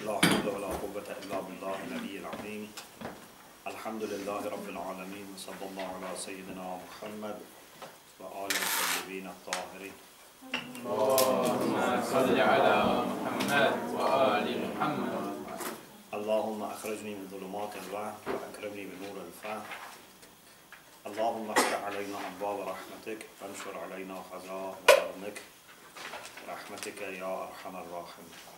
لا حول ولا قوة إلا بالله العلي العظيم. الحمد لله رب العالمين صلى الله على سيدنا محمد وآله الطيبين الطاهرين. اللهم صل على محمد وآل محمد. اللهم أخرجني من ظلمات الوهم وأكرمني بنور الفهم. اللهم افتح علينا أبواب رحمتك وانشر علينا خزائن كرمك برحمتك يا أرحم الراحمين.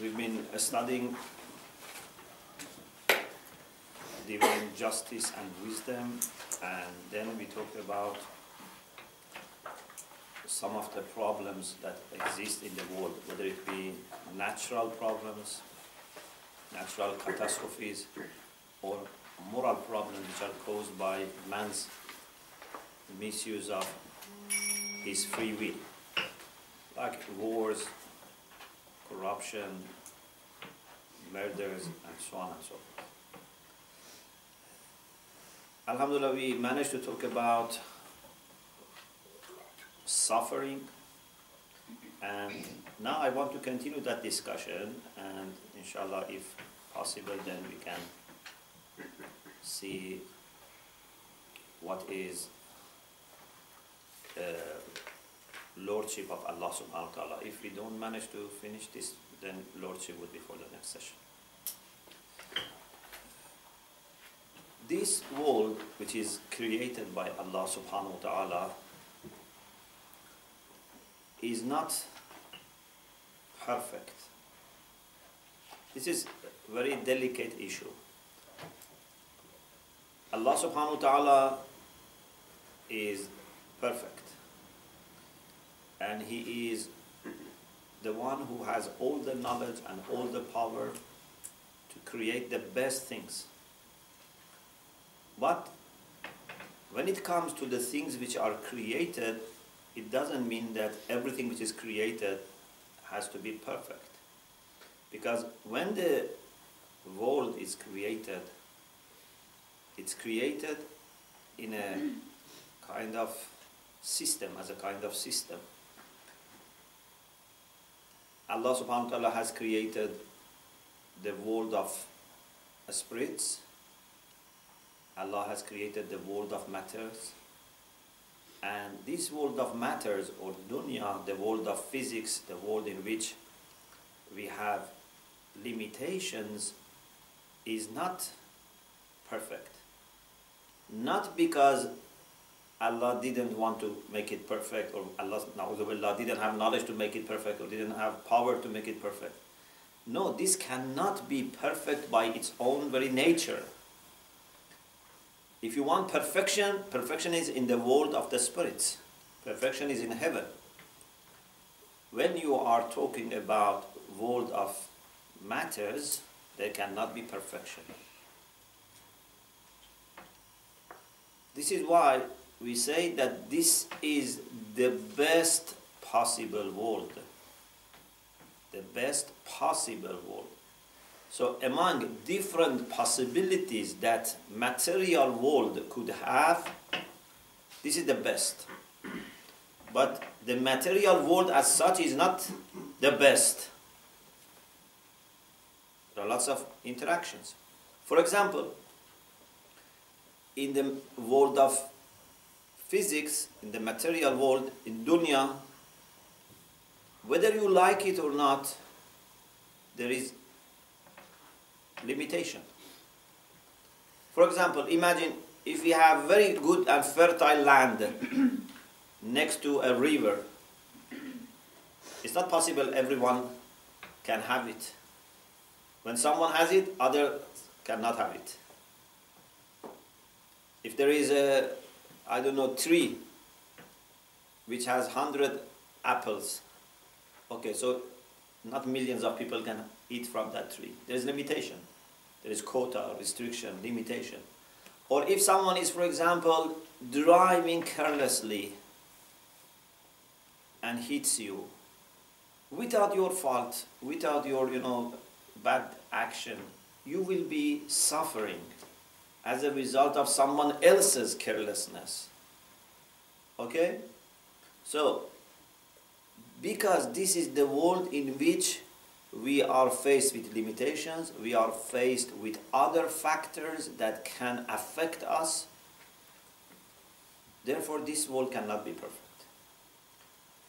We've been uh, studying divine justice and wisdom and then we talked about some of the problems that exist in the world, whether it be natural problems, natural catastrophes, or moral problems which are caused by man's misuse of his free will, like wars, corruption, murders, and so on and so forth. Alhamdulillah, we managed to talk about suffering. And now I want to continue that discussion, and inshallah, if possible, then we can see what is the lordship of Allah subhanahu wa ta'ala. If we don't manage to finish this, then lordship would be for the next session. This world, which is created by Allah subhanahu wa ta'ala, is not perfect. This is a very delicate issue. Allah subhanahu wa ta'ala is perfect. And He is the one who has all the knowledge and all the power to create the best things. But when it comes to the things which are created, it doesn't mean that everything which is created has to be perfect. Because when the world is created, it's created in a kind of system, as a kind of system. Allah subhanahu wa ta'ala has created the world of spirits. Allah has created the world of matters. And this world of matters, or dunya, the world of physics, the world in which we have limitations, is not perfect. Not because Allah didn't want to make it perfect, or Allah na'udzubillah, didn't have knowledge to make it perfect, or didn't have power to make it perfect. No, this cannot be perfect by its own very nature. If you want perfection, perfection is in the world of the spirits. Perfection is in heaven. When you are talking about world of matters, there cannot be perfection. This is why we say that this is the best possible world. The best possible world. So among different possibilities that material world could have, this is the best. But the material world as such is not the best. There are lots of interactions. For example, in the world of physics, in the material world, in dunya, whether you like it or not, there is limitation. For example, imagine if we have very good and fertile land next to a river. It's not possible everyone can have it. When someone has it, others cannot have it. If there is a, I don't know, tree which has 100 apples, okay, so not millions of people can eat from that tree. There is limitation. There is quota, restriction, limitation. Or if someone is, for example, driving carelessly and hits you without your fault, without your, you know, bad action, you will be suffering as a result of someone else's carelessness. Okay? So, Because this is the world in which we are faced with limitations, we are faced with other factors that can affect us. Therefore, this world cannot be perfect.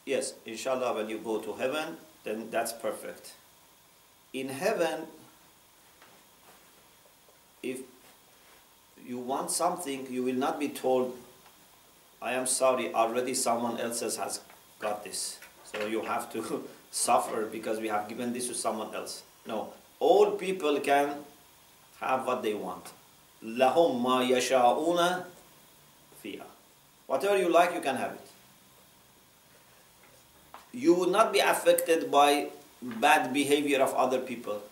Yes, inshallah, when you go to heaven, then that's perfect. In heaven, if you want something, you will not be told, I am sorry, already someone else has got this. So you have to suffer because we have given this to someone else. No, all people can have what they want. لَهُمْ مَا يَشَاءُونَ فِيهَا Whatever you like, you can have it. You will not be affected by bad behavior of other people.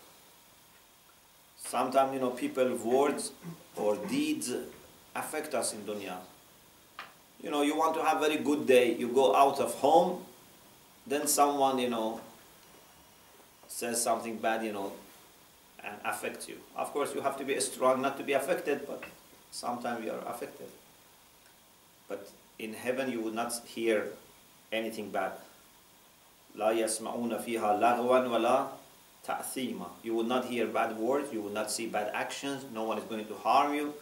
Sometimes, you know, people, words or deeds affect us in dunya. You know, you want to have a very good day, you go out of home, then someone, you know, says something bad, you know, and affects you. Of course, you have to be strong not to be affected, but sometimes you are affected. But in heaven, you will not hear anything bad. لا يسمعون فيها لغوا ولا ta'thima. You will not hear bad words, you will not see bad actions, no one is going to harm you.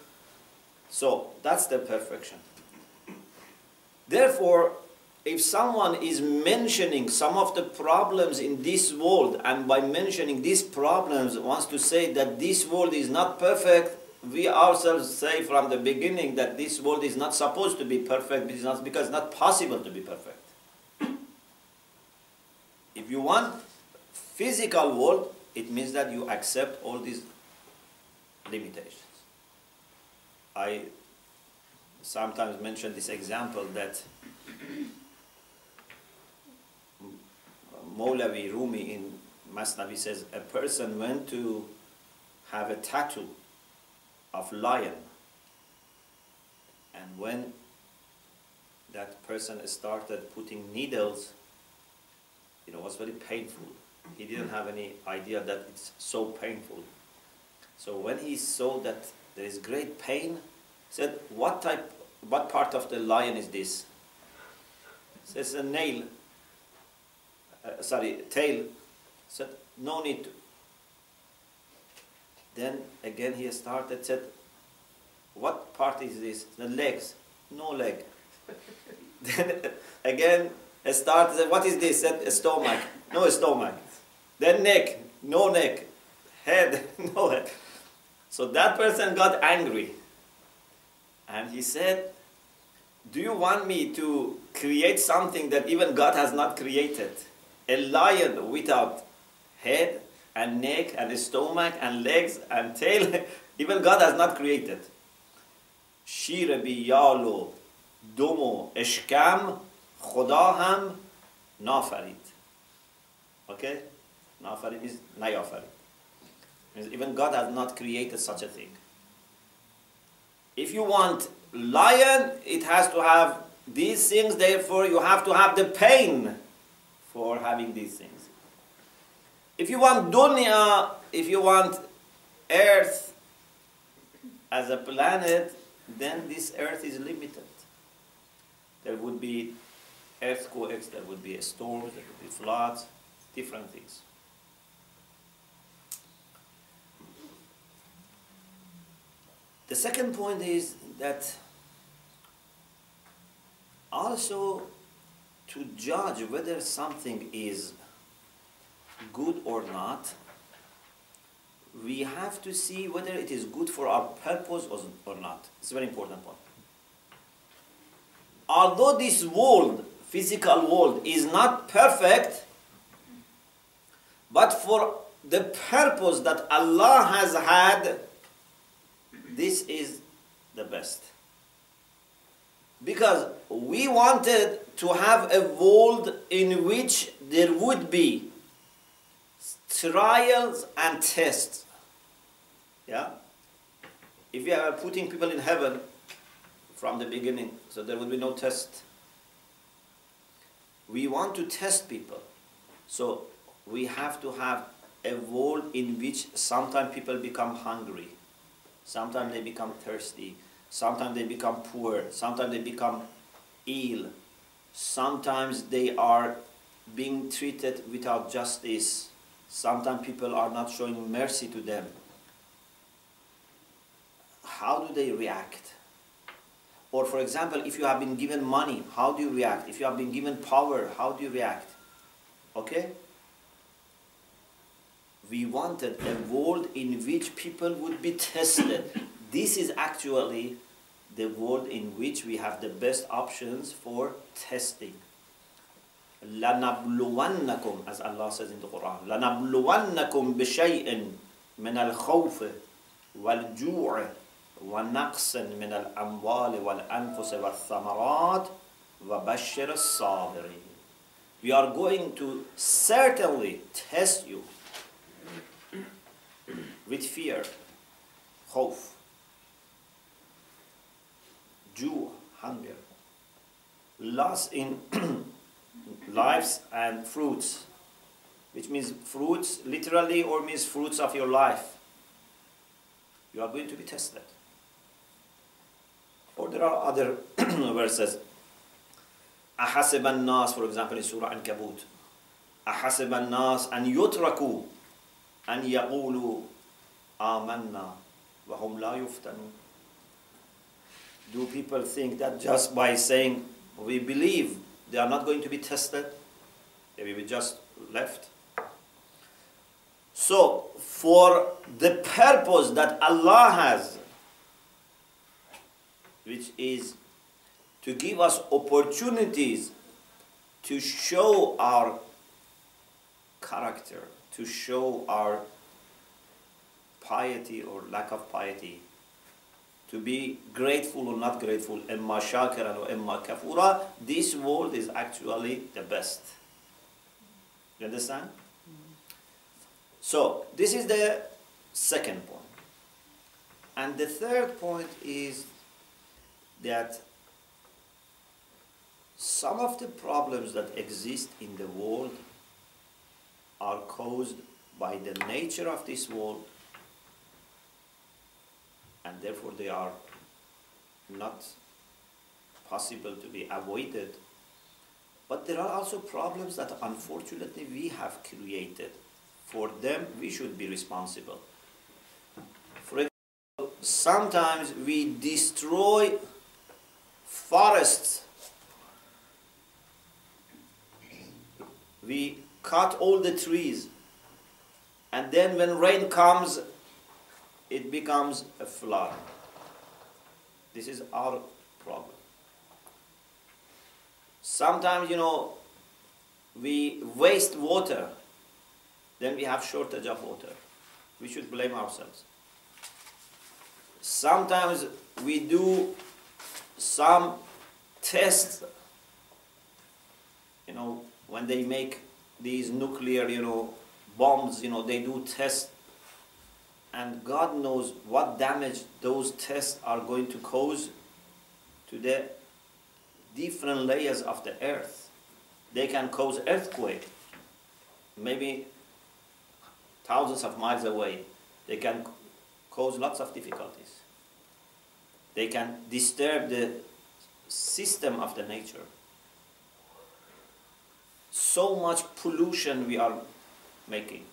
So that's the perfection. Therefore, if someone is mentioning some of the problems in this world and by mentioning these problems wants to say that this world is not perfect, we ourselves say from the beginning that this world is not supposed to be perfect because it's not possible to be perfect. If you want physical world, it means that you accept all these limitations. I sometimes mention this example that Mawlavi Rumi in Masnavi says a person went to have a tattoo of lion and when that person started putting needles you know, was very painful. He didn't have any idea that it's so painful. So when he saw that there is great pain, he said, what type, what part of the lion is this? Says a nail, uh, sorry, tail. Said, no need to. Then again he started, said, what part is this? The legs. No leg. then again he started, what is this? Said, a stomach. No stomach. Then neck. No neck. Head. No head. So that person got angry. And he said, do you want me to create something that even God has not created? A lion without head and neck and stomach and legs and tail. even God has not created. شیر بیال و دم و اشکم خدا هم نافرید okay Naferim means Nayaferim. Even God has not created such a thing. If you want lion, it has to have these things, therefore you have to have the pain for having these things. If you want dunya, if you want earth as a planet, then this earth is limited. There would be earthquakes, there would be storms, there would be floods, different things. The second point is that also to judge whether something is good or not, we have to see whether it is good for our purpose or not. It's a very important point. Although this world physical world is not perfect, but for the purpose that Allah has had, this is the best. Because we wanted to have a world in which there would be trials and tests. Yeah? If we are putting people in heaven from the beginning, so there would be no test we want to test people. So we have to have a world in which sometimes people become hungry, sometimes they become thirsty, sometimes they become poor, sometimes they become ill, sometimes they are being treated without justice. Sometimes people are not showing mercy to them. How do they react? Or, for example, if you have been given money, how do you react? If you have been given power, how do you react? Okay? We wanted a world in which people would be tested. This is actually the world in which we have the best options for testing. لنبلونكم as Allah says in the Quran لنبلونكم بشيء من الخوف والجوع ونقص من الأموال والأنفس والثمرات وبشر الصابرين We are going to certainly test you with fear, hope, جوع, hunger, loss in lives and fruits, which means fruits literally or means fruits of your life. You are going to be tested. Or there are other verses. أحسب الناس, for example, in Surah Al-Ankabut. أحسب الناس أن يتركوا أن يقولوا آمنا وهم لا يفتنون. Do people think that just by saying we believe they are not going to be tested? They will be just left. So, for the purpose that Allah has, which is to give us opportunities to show our character, to show our piety or lack of piety, to be grateful or not grateful, emma shakiran or emma kafura, this world is actually the best. You understand? So, this is the second point. And the third point is that some of the problems that exist in the world are caused by the nature of this world and therefore they are not possible to be avoided. But there are also problems that unfortunately we have created. For them, we should be responsible. For example, sometimes we destroy forests. We cut all the trees. And then when rain comes, it becomes a flood. This is our problem. Sometimes, you know, we waste water, then we have shortage of water. We should blame ourselves. Sometimes we do some tests, you know, when they make these nuclear, you know, bombs, you know, they do tests and God knows what damage those tests are going to cause to the different layers of the earth. They can cause earthquake, maybe thousands of miles away. They can cause lots of difficulties. They can disturb the system of the nature. So much pollution we are making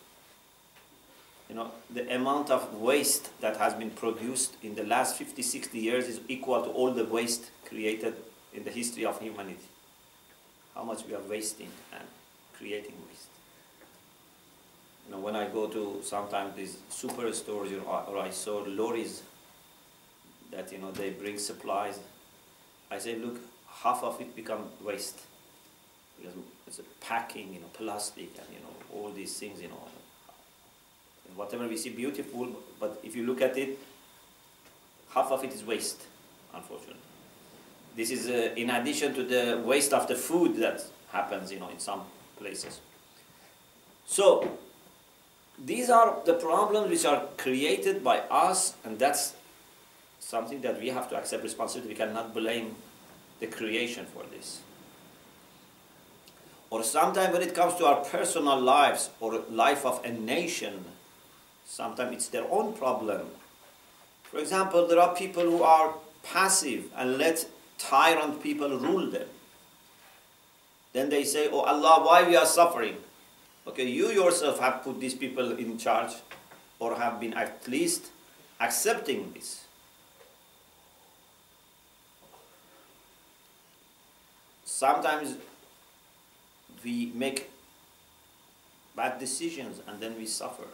you know, the amount of waste that has been produced in the last 50, 60 years is equal to all the waste created in the history of humanity. How much we are wasting and creating waste. You know, when I go to sometimes these superstores, you know, or I saw lorries that, you know, they bring supplies, I say, look, half of it become waste. Because it's a packing, you know, plastic and, you know, all these things, you know, whatever we see beautiful, but if you look at it, half of it is waste, unfortunately. This is uh, in addition to the waste of the food that happens, you know, in some places. So, these are the problems which are created by us, and that's something that we have to accept responsibility. We cannot blame the creation for this. Or sometimes when it comes to our personal lives or life of a nation, Sometimes it's their own problem. For example, there are people who are passive and let tyrant people rule them. then they say, Oh Allah, why we are suffering? Okay, you yourself have put these people in charge or have been at least accepting this. Sometimes we make bad decisions and then we suffer.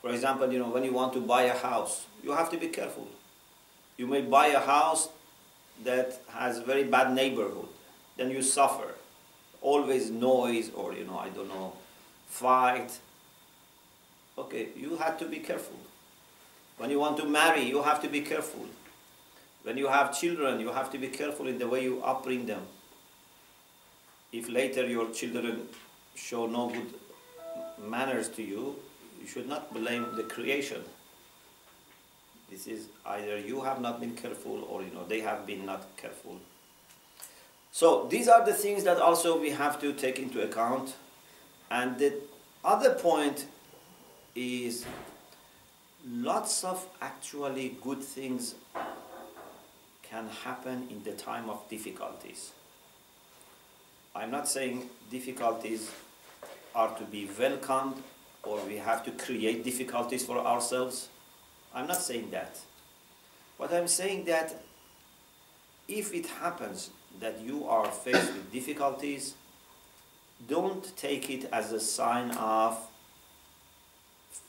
For example, you know, when you want to buy a house, you have to be careful. You may buy a house that has very bad neighborhood, then you suffer. Always noise or, you know, I don't know, fight. Okay, you have to be careful. When you want to marry, you have to be careful. When you have children, you have to be careful in the way you upbring them. If later your children show no good manners to you, you should not blame the creation. This is either you have not been careful or you know they have been not careful. So these are the things that also we have to take into account. And the other point is lots of actually good things can happen in the time of difficulties. I'm not saying difficulties are to be welcomed or we have to create difficulties for ourselves. I'm not saying that. But I'm saying that if it happens that you are faced with difficulties, don't take it as a sign of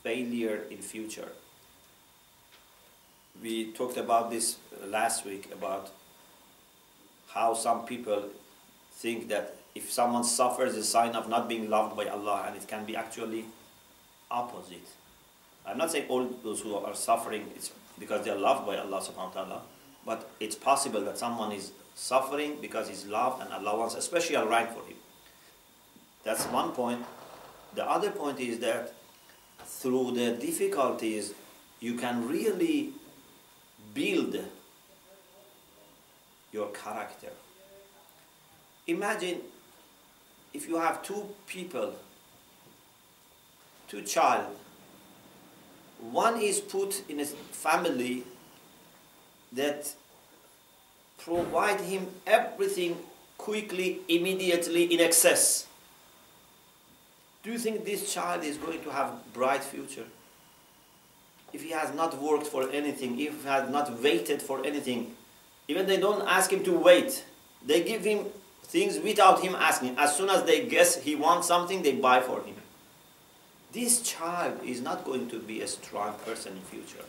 failure in future. We talked about this last week about how some people think that if someone suffers, a sign of not being loved by Allah, and it can be actually opposite. I'm not saying all those who are suffering it's because they are loved by Allah subhanahu wa ta'ala, but it's possible that someone is suffering because he's loved and Allah wants a special right for him. That's one point. The other point is that through the difficulties, you can really build your character. Imagine if you have two people, two child, one is put in a family that provide him everything quickly, immediately, in excess. Do you think this child is going to have bright future? If he has not worked for anything, if he has not waited for anything, even they don't ask him to wait, they give him things without him asking. As soon as they guess he wants something, they buy for him. This child is not going to be a strong person in future.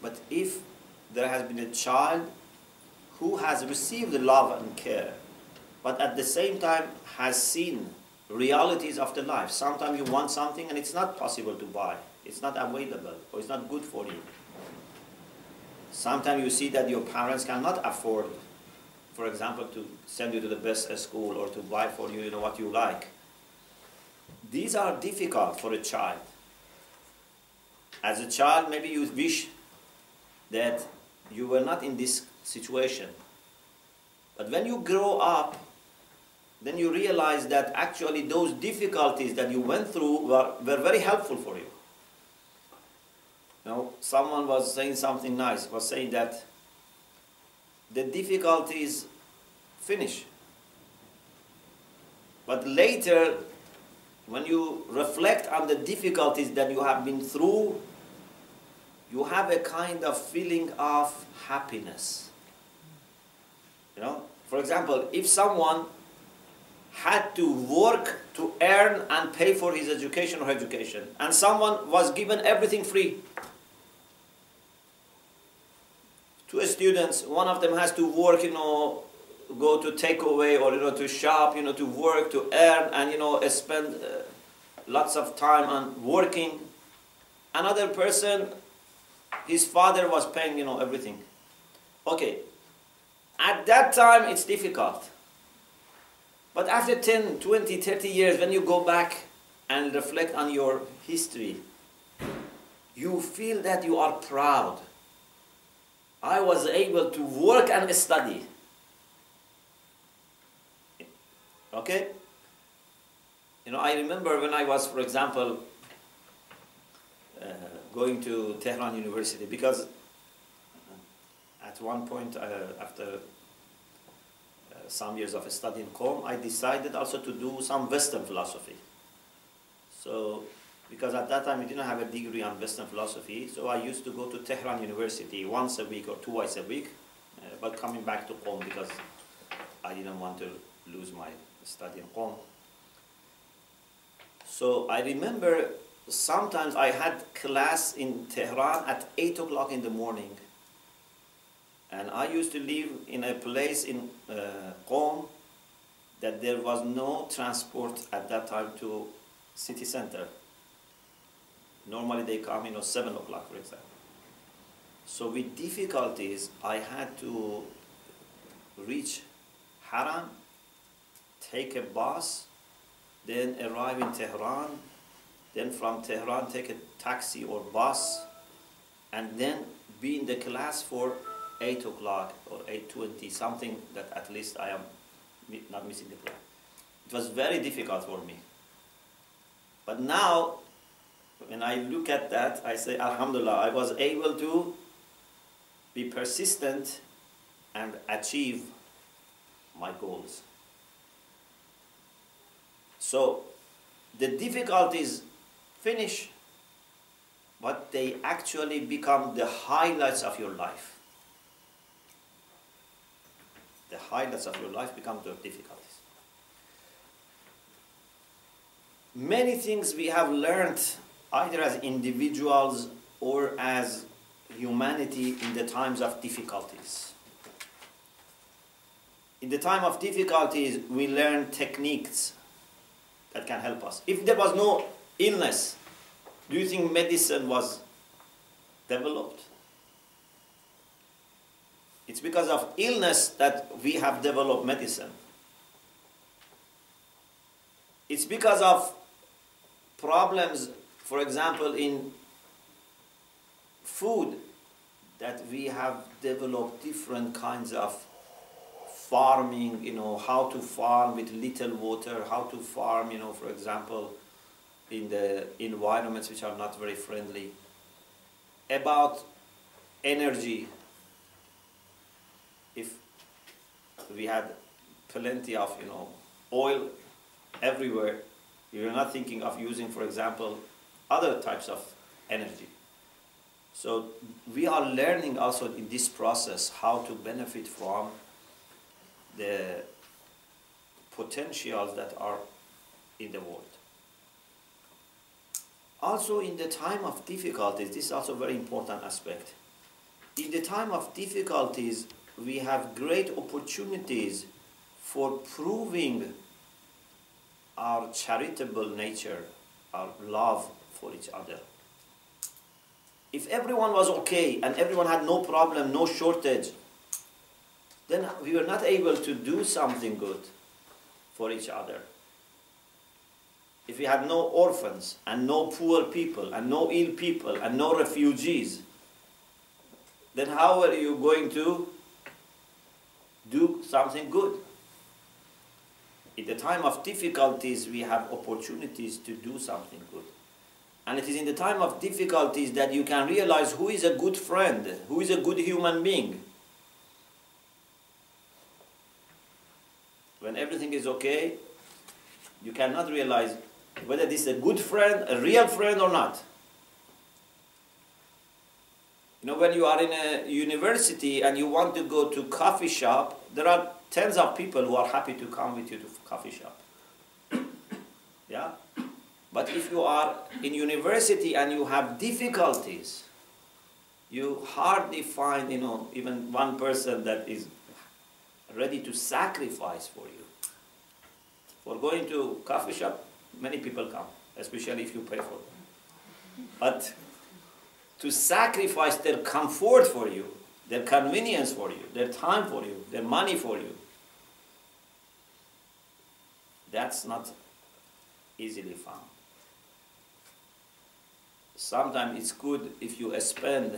But if there has been a child who has received love and care, but at the same time has seen realities of the life. Sometimes you want something and it's not possible to buy. It's not available or it's not good for you. Sometimes you see that your parents cannot afford, for example, to send you to the best school or to buy for you, you know, what you like. These are difficult for a child. As a child, maybe you wish that you were not in this situation. But when you grow up, then you realize that actually those difficulties that you went through were, were very helpful for you. You know, someone was saying something nice, was saying that the difficulties finish. But later, when you reflect on the difficulties that you have been through, you have a kind of feeling of happiness. You know, for example, if someone had to work to earn and pay for his education or education, and someone was given everything free. Two students, one of them has to work, you know, go to takeaway or you know to shop, you know, to work to earn and you know spend uh, lots of time on working. Another person his father was paying, you know, everything. Okay. At that time, it's difficult. But after 10, 20, 30 years, when you go back and reflect on your history, you feel that you are proud. I was able to work and study. Okay? You know, I remember when I was, for example, uh, going to Tehran University because at one point, uh, after uh, some years of studying Qom, I decided also to do some Western philosophy. So, because at that time we didn't have a degree on Western philosophy, so I used to go to Tehran University once a week or twice a week, uh, but coming back to Qom because I didn't want to lose my study in Qom. So I remember sometimes I had class in Tehran at 8 o'clock in the morning. And I used to live in a place in uh, Qom that there was no transport at that time to city center. Normally they come, you know, 7 o'clock, for example. So with difficulties, I had to reach Haram, take a bus, then arrive in Tehran, then from Tehran take a taxi or bus, and then be in the class for 8 o'clock or 8.20, something that at least I am not missing the class. It was very difficult for me. But now, when I look at that, I say, Alhamdulillah, I was able to be persistent and achieve my goals. So the difficulties finish, but they actually become the highlights of your life. The highlights of your life become the difficulties. Many things we have learned either as individuals or as humanity in the times of difficulties. In the time of difficulties, we learn techniques that can help us. If there was no illness, do you think medicine was developed? It's because of illness that we have developed medicine. It's because of problems, for example, in food, that we have developed different kinds of farming, you know, how to farm with little water, how to farm, you know, for example, in the environments which are not very friendly. About energy, if we had plenty of, you know, oil everywhere, you're not thinking of using, for example, other types of energy. So we are learning also in this process how to benefit from the potentials that are in the world. Also in the time of difficulties, this is also a very important aspect. In the time of difficulties, we have great opportunities for proving our charitable nature, our love for each other. If everyone was okay and everyone had no problem, no shortage, then we were not able to do something good for each other. If we had no orphans and no poor people and no ill people and no refugees, then how are you going to do something good? In the time of difficulties, we have opportunities to do something good. And it is in the time of difficulties that you can realize who is a good friend, who is a good human being. when everything is okay, you cannot realize whether this is a good friend, a real friend or not. You know, when you are in a university and you want to go to coffee shop, there are tens of people who are happy to come with you to coffee shop. But if you are in university and you have difficulties, you hardly find, you know, even one person that is ready to sacrifice for you. For going to coffee shop, many people come, especially if you pay for them. But to sacrifice their comfort for you, their convenience for you, their time for you, their money for you, that's not easily found. Sometimes it's good if you spend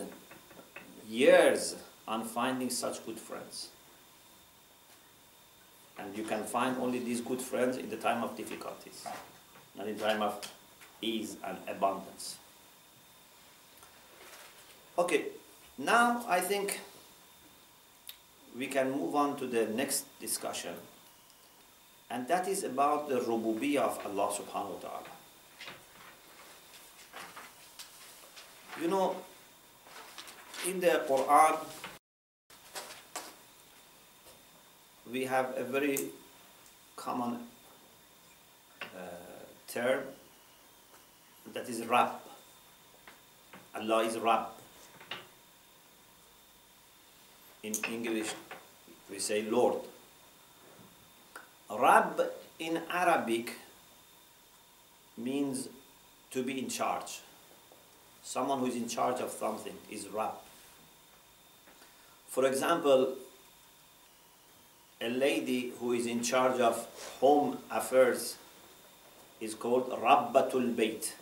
years on finding such good friends. And you can find only these good friends in the time of difficulties, not in the time of ease and abundance. Okay, now I think we can move on to the next discussion, and that is about the rububiyyah of Allah subhanahu wa ta'ala. You know, in the Quran, we have a very common uh, term that is Rabb. Allah is Rabb. In English, we say Lord. Rabb in Arabic means to be in charge. Someone who is in charge of something is Rab. For example, a lady who is in charge of home affairs is called Rabbatul Bayt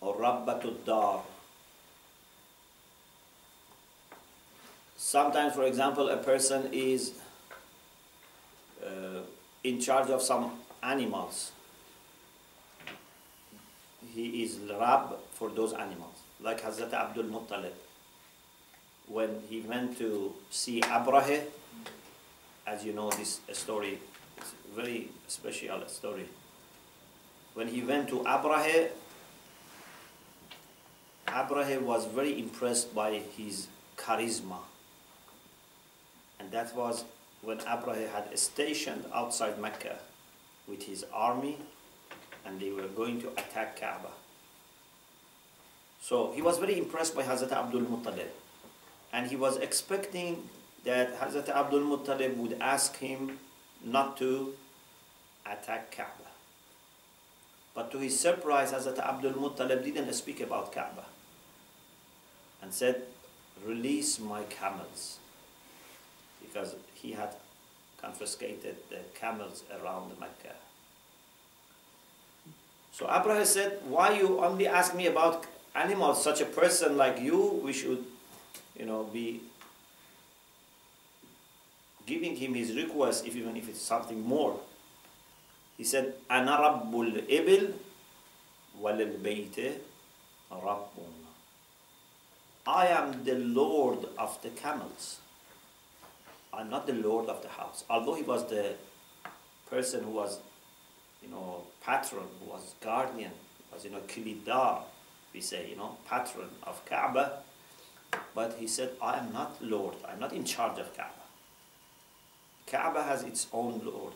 or Rabbatul Dar. Sometimes, for example, a person is uh, in charge of some animals. He is Rab for those animals, like Hazrat Abdul Muttalib. When he went to see Abrahe, as you know, this story is a very special story. When he went to Abrahe, Abrahe was very impressed by his charisma. And that was when Abrahe had stationed outside Mecca with his army and they were going to attack Kaaba. So he was very impressed by Hazrat Abdul Muttalib. And he was expecting that Hazrat Abdul Muttalib would ask him not to attack Kaaba. But to his surprise, Hazrat Abdul Muttalib didn't speak about Kaaba and said, Release my camels. Because he had confiscated the camels around Mecca. So Abraham said, Why you only ask me about animals? Such a person like you, we should, you know, be giving him his request, if even if it's something more. He said, أنا رب الإبل وللبيت رب I am the Lord of the camels. I'm not the Lord of the house. Although he was the person who was, you know, patron, who was guardian, was, you know, kilidar, we say, you know, patron of Kaaba. But he said, I am not Lord. I'm not in charge of Kaaba. Kaaba has its own Lord.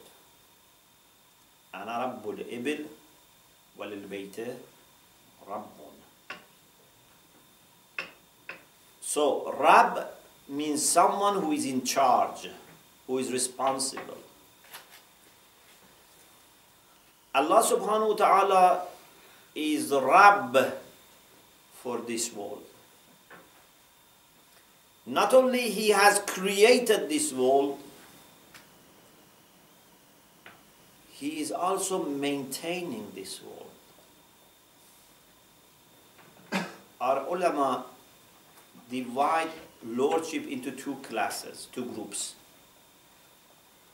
أنا رب الإبل وللبيت رب So, Rab means someone who is in charge, who is responsible. Allah subhanahu wa ta'ala is Rabb for this world. Not only He has created this world, He is also maintaining this world. Our ulama divide lordship into two classes, two groups.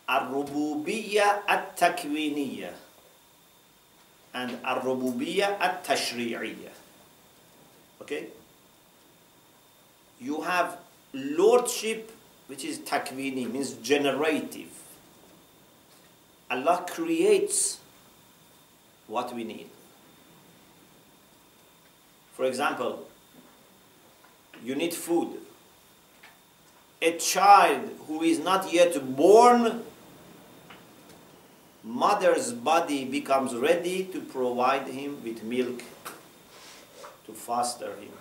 Ar-rububiyya at-takwiniyya and الربوبية التشريعية. Okay? You have lordship which is takwini, means generative. Allah creates what we need. For example, you need food. A child who is not yet born, mother's body becomes ready to provide him with milk to foster him.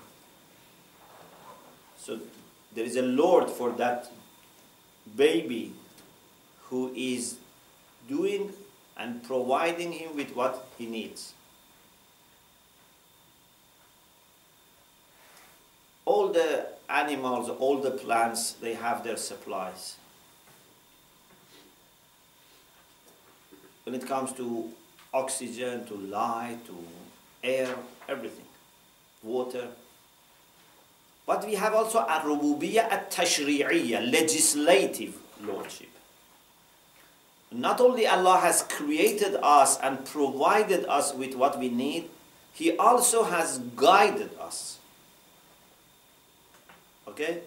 So there is a Lord for that baby who is doing and providing him with what he needs. all the animals, all the plants, they have their supplies. When it comes to oxygen, to light, to air, everything, water. But we have also a rububiyya at tashri'iyya, legislative lordship. Not only Allah has created us and provided us with what we need, He also has guided us. Okay?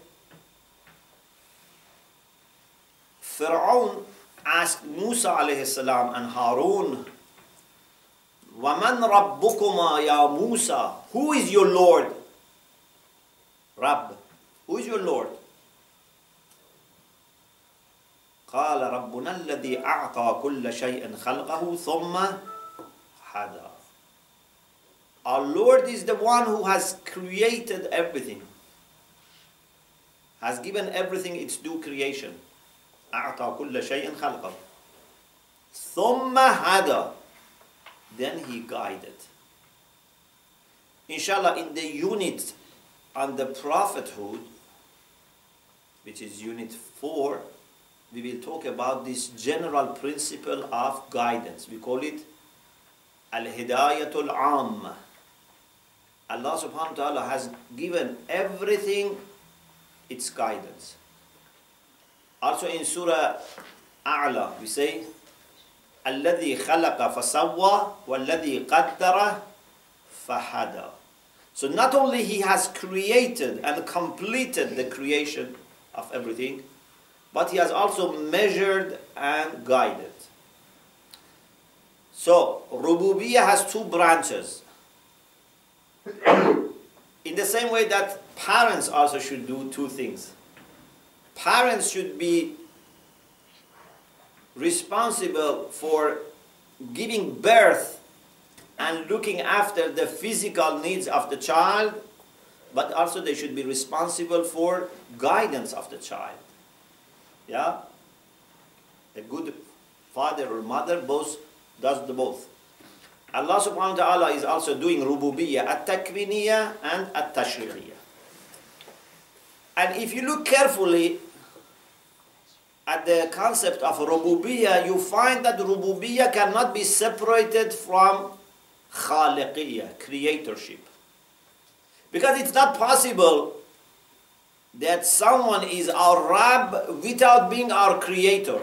Fir'aun Ask Musa alayhi salam and Harun, وَمَنْ رَبُّكُمَا يَا Musa? Who is your Lord? Rabb. Who is your Lord? قال ربنا الذي أعطى كل شيء خلقه ثم هدى Our Lord is the one who has created everything, has given everything its due creation. أعطى كل شيء خلقه ثم هدى Then he guided. Inshallah, in the unit on the prophethood, which is unit 4, we will talk about this general principle of guidance. We call it Al-Hidayatul Amma. Allah subhanahu wa ta'ala has given everything its guidance. Also in Surah A'la, we say, الذي خلق فسوى والذي قدر فهدى. So not only He has created and completed the creation of everything, but He has also measured and guided. So, Rububiyyah has two branches. In the same way that parents also should do two things. Parents should be responsible for giving birth and looking after the physical needs of the child, but also they should be responsible for guidance of the child. Yeah? A good father or mother both does the both. Allah subhanahu wa ta'ala is also doing rububiyya, at-takwiniyah and at-tashri'iyah. And if you look carefully at the concept of rububiyyah, you find that rububiyyah cannot be separated from khaliqiyah, creatorship. Because it's not possible that someone is our Rab without being our creator.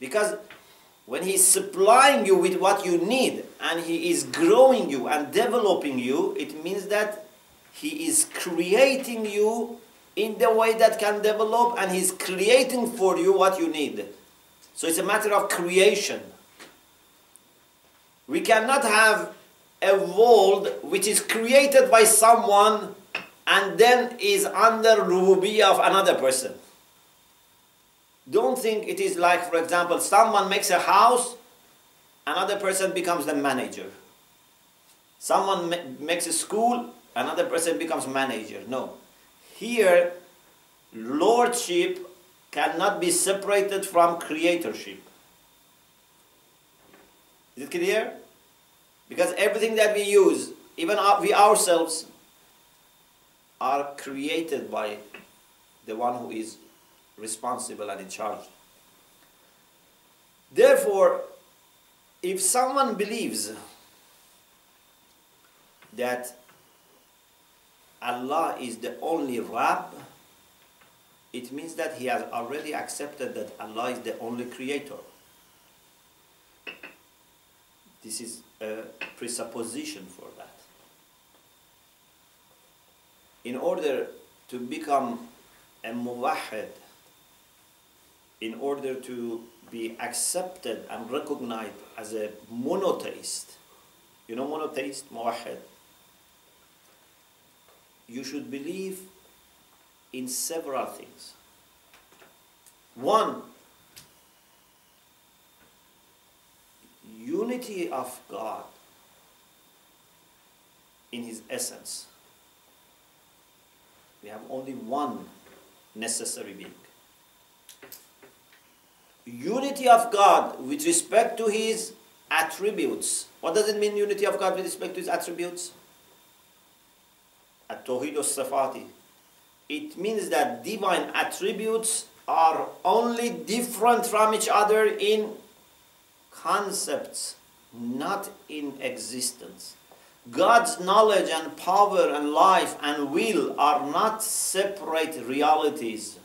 Because when he's supplying you with what you need and he is growing you and developing you, it means that he is creating you in the way that can develop and he's creating for you what you need. So it's a matter of creation. We cannot have a world which is created by someone and then is under rububiyyah of another person. Don't think it is like, for example, someone makes a house, another person becomes the manager. Someone ma makes a school, another person becomes manager. No. Here, lordship cannot be separated from creatorship. Is it clear? Because everything that we use, even we ourselves, are created by the one who is responsible and in charge. Therefore, if someone believes that Allah is the only Rabb, it means that he has already accepted that Allah is the only creator. This is a presupposition for that. In order to become a muwahid, in order to be accepted and recognized as a monotheist, you know monotheist, muwahid, you should believe in several things. One, unity of God in His essence. We have only one necessary being. Unity of God with respect to His attributes. What does it mean, unity of God with respect to His attributes? At-Tawhid safati It means that divine attributes are only different from each other in concepts, not in existence. God's knowledge and power and life and will are not separate realities,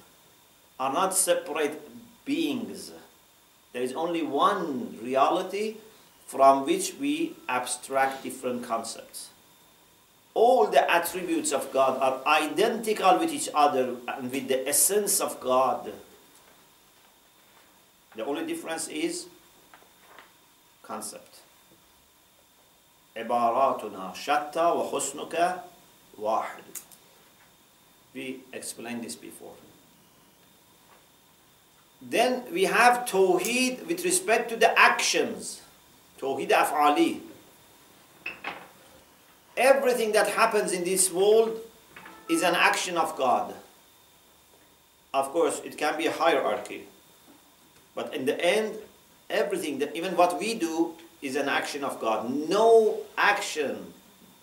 are not separate beings. There is only one reality from which we abstract different concepts all the attributes of God are identical with each other and with the essence of God. The only difference is concept. عباراتنا شتى وحسنك واحد. We explained this before. Then we have Tawheed with respect to the actions. Tawheed af'ali. Everything that happens in this world is an action of God. Of course, it can be a hierarchy. But in the end, everything, that, even what we do, is an action of God. No action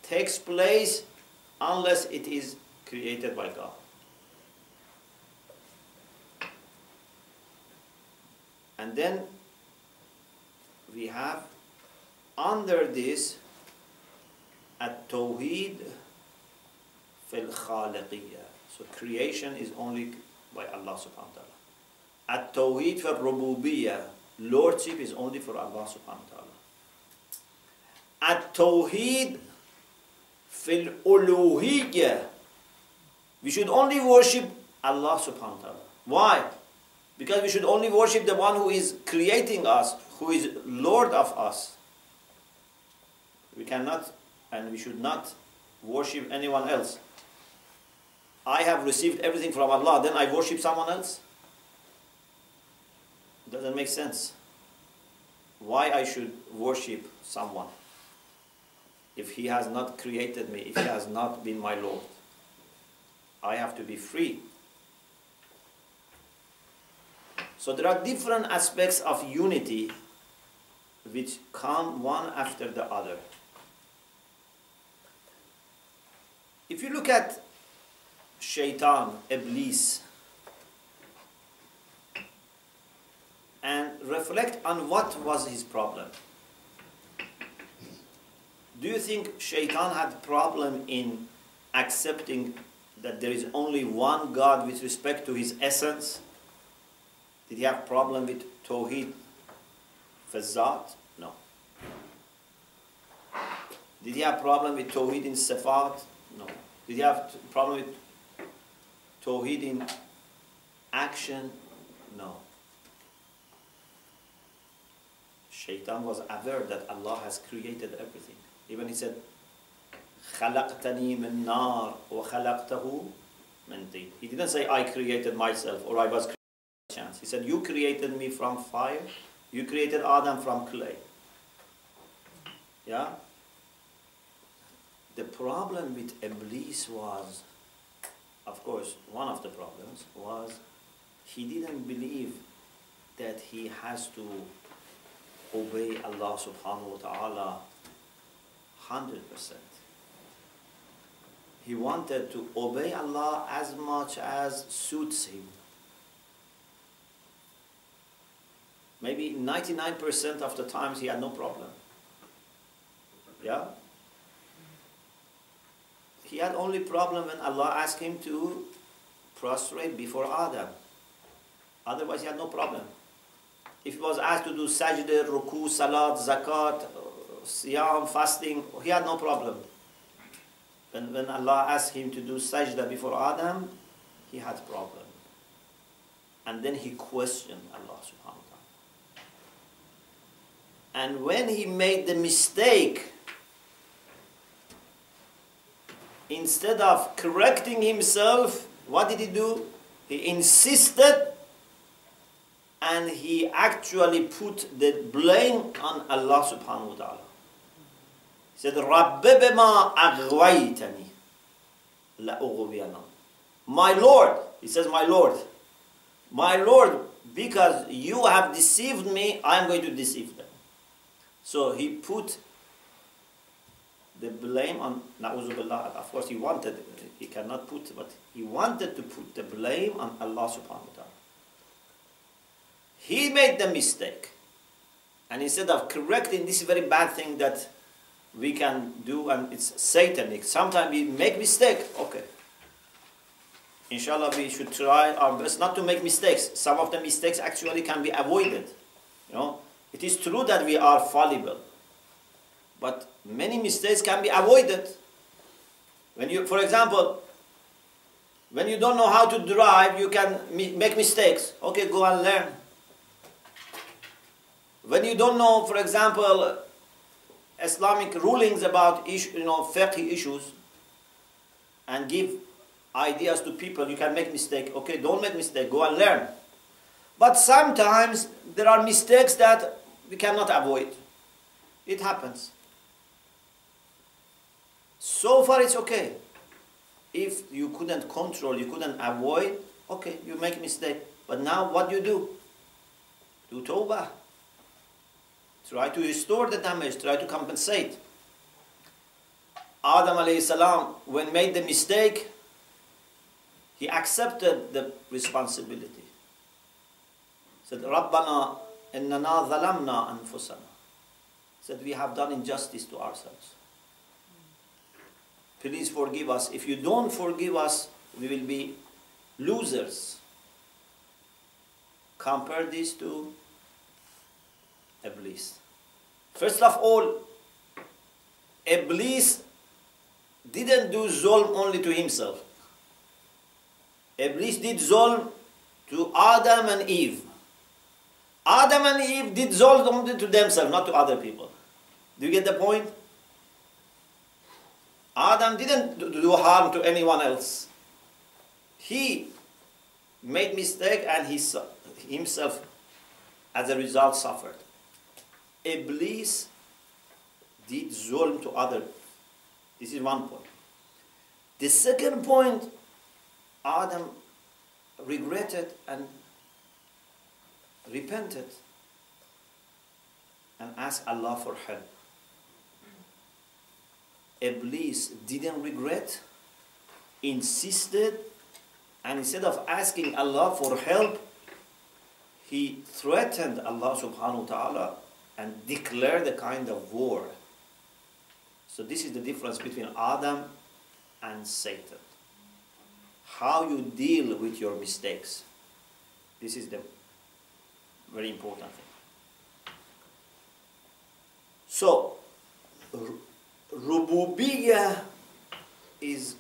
takes place unless it is created by God. And then we have under this at-Tawheed fil khaliqiyya. So creation is only by Allah subhanahu wa ta'ala. At-Tawheed fil rububiyya. Lordship is only for Allah subhanahu wa ta'ala. At-Tawheed fil uluhiyya. We should only worship Allah subhanahu wa ta'ala. Why? Because we should only worship the one who is creating us, who is Lord of us. We cannot and we should not worship anyone else. I have received everything from Allah, then I worship someone else? Doesn't make sense. Why I should worship someone if he has not created me, if he has not been my Lord? I have to be free. So there are different aspects of unity which come one after the other. If you look at Shaitan, Iblis, and reflect on what was his problem. Do you think Shaitan had problem in accepting that there is only one God with respect to his essence? Did he have problem with Tawheed Fazat? No. Did he have problem with Tawheed in Sifat? No. Did he have t- problem with Tawheed in action? No. Shaitan was aware that Allah has created everything. Even he said, خلقتني من نار وخلقته من طين. He didn't say I created myself or I was created by chance. He said you created me from fire, you created Adam from clay. Yeah? The problem with Iblis was, of course, one of the problems was he didn't believe that he has to obey Allah subhanahu wa ta'ala 100%. He wanted to obey Allah as much as suits him. Maybe 99% of the times he had no problem. Yeah? He had only problem when Allah asked him to prostrate before Adam. Otherwise he had no problem. If he was asked to do sajda, ruku, salat, zakat, siyam, fasting, he had no problem. When, when Allah asked him to do sajda before Adam, he had problem. And then he questioned Allah subhanahu wa ta'ala. And when he made the mistake, instead of correcting himself, what did he do? He insisted and he actually put the blame on Allah subhanahu wa ta'ala. He said, رَبِّ بِمَا أَغْوَيْتَنِي لَأُغْوِيَنَا My Lord, he says, my Lord, my Lord, because you have deceived me, I am going to deceive them. So he put the blame on Na'uzubillah. Of course, he wanted, he cannot put, but he wanted to put the blame on Allah subhanahu wa ta'ala. He made the mistake. And instead of correcting this very bad thing that we can do, and it's satanic, sometimes we make mistake, okay. Inshallah, we should try our best not to make mistakes. Some of the mistakes actually can be avoided. You know, it is true that we are fallible, but many mistakes can be avoided. When you, for example, when you don't know how to drive, you can make mistakes. Okay, go and learn. When you don't know, for example, Islamic rulings about issue, you know, fiqh issues, and give ideas to people, you can make mistake. Okay, don't make mistake. Go and learn. But sometimes there are mistakes that we cannot avoid. It happens. So far, it's okay. If you couldn't control, you couldn't avoid, okay, you make mistake. But now, what do you do? Do tawbah. Try to restore the damage. Try to compensate. Adam alayhi salam, when made the mistake, he accepted the responsibility. Said, Rabbana innana zalamna anfusana. Said, we have done injustice to ourselves. Please forgive us. If you don't forgive us, we will be losers. Compare this to Iblis. First of all, Iblis didn't do zulm only to himself. Iblis did zulm to Adam and Eve. Adam and Eve did zulm only to themselves, not to other people. Do you get the point? Adam didn't do harm to anyone else. He made mistake and he himself as a result suffered. Iblis did zulm to other. This is one point. The second point, Adam regretted and repented and asked Allah for help. Iblis didn't regret, insisted, and instead of asking Allah for help, he threatened Allah subhanahu wa ta'ala and declared a kind of war. So this is the difference between Adam and Satan. How you deal with your mistakes. This is the very important thing. So, Rububiyyah is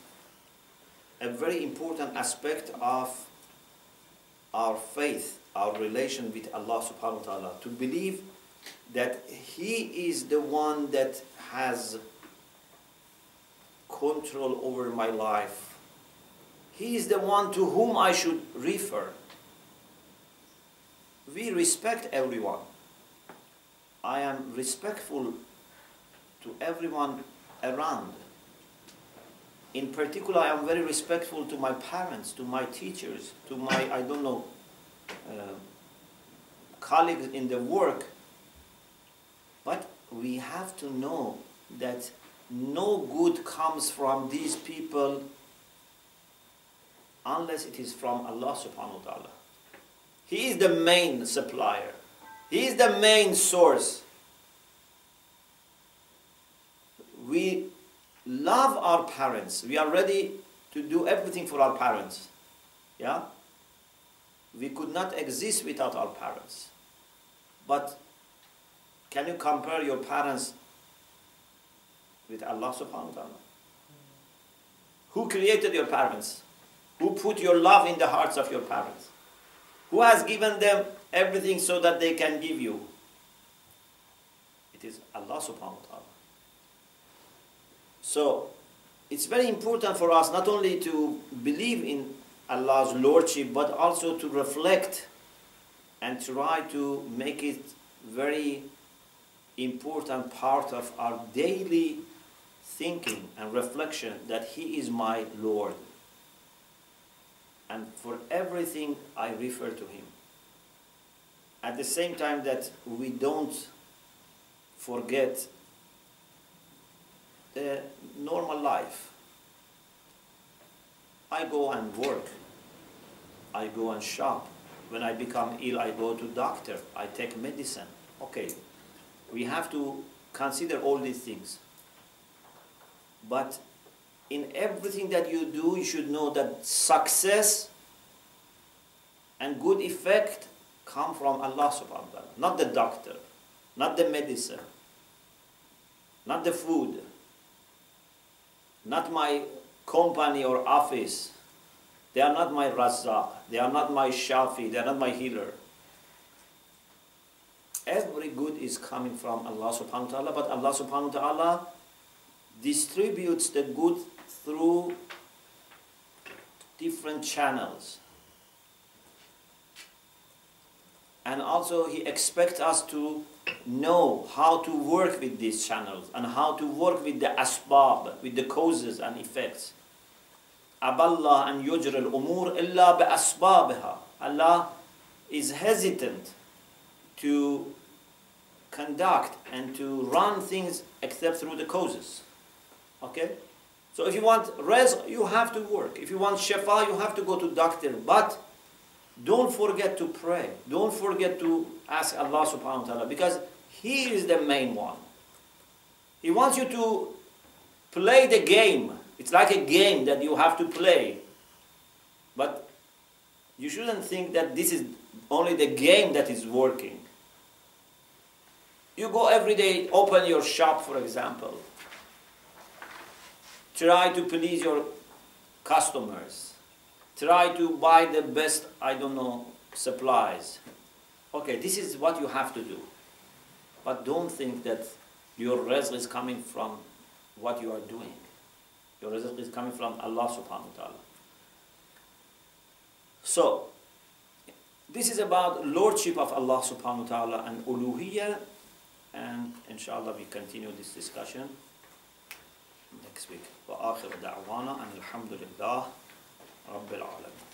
a very important aspect of our faith, our relation with Allah subhanahu wa ta'ala. To believe that He is the one that has control over my life. He is the one to whom I should refer. We respect everyone. I am respectful to everyone around. In particular, I am very respectful to my parents, to my teachers, to my, I don't know, uh, colleagues in the work. But we have to know that no good comes from these people unless it is from Allah subhanahu wa ta'ala. He is the main supplier. He is the main source. We love our parents. We are ready to do everything for our parents. Yeah? We could not exist without our parents. But can you compare your parents with Allah subhanahu wa ta'ala? Who created your parents? Who put your love in the hearts of your parents? Who has given them everything so that they can give you? It is Allah subhanahu wa ta'ala. So, it's very important for us not only to believe in Allah's Lordship, but also to reflect and try to make it very important part of our daily thinking and reflection that He is my Lord. And for everything I refer to Him. At the same time that we don't forget the normal life. I go and work. I go and shop. When I become ill, I go to doctor. I take medicine. Okay, we have to consider all these things. But in everything that you do, you should know that success and good effect come from Allah subhanahu wa ta'ala, not the doctor, not the medicine, not the food, not my company or office, they are not my Razzaq, they are not my Shafi, they are not my healer. Every good is coming from Allah subhanahu wa ta'ala, but Allah subhanahu wa ta'ala distributes the good through different channels. And also he expects us to know how to work with these channels and how to work with the asbab, with the causes and effects. Aballah and yujr al-umur illa bi Allah is hesitant to conduct and to run things except through the causes. Okay? So if you want res, you have to work. If you want shafa, you have to go to doctor. But don't forget to pray. Don't forget to ask Allah subhanahu wa ta'ala because He is the main one. He wants you to play the game. It's like a game that you have to play. But you shouldn't think that this is only the game that is working. You go every day, open your shop, for example. Try to please your customers. Try to buy the best, I don't know, supplies. Okay, this is what you have to do. But don't think that your rizq is coming from what you are doing. Your rizq is coming from Allah subhanahu wa ta'ala. So, this is about lordship of Allah subhanahu wa ta'ala and uluhiyya and inshallah we continue this discussion next week وآخر دعوانا أن الحمد لله رب العالمين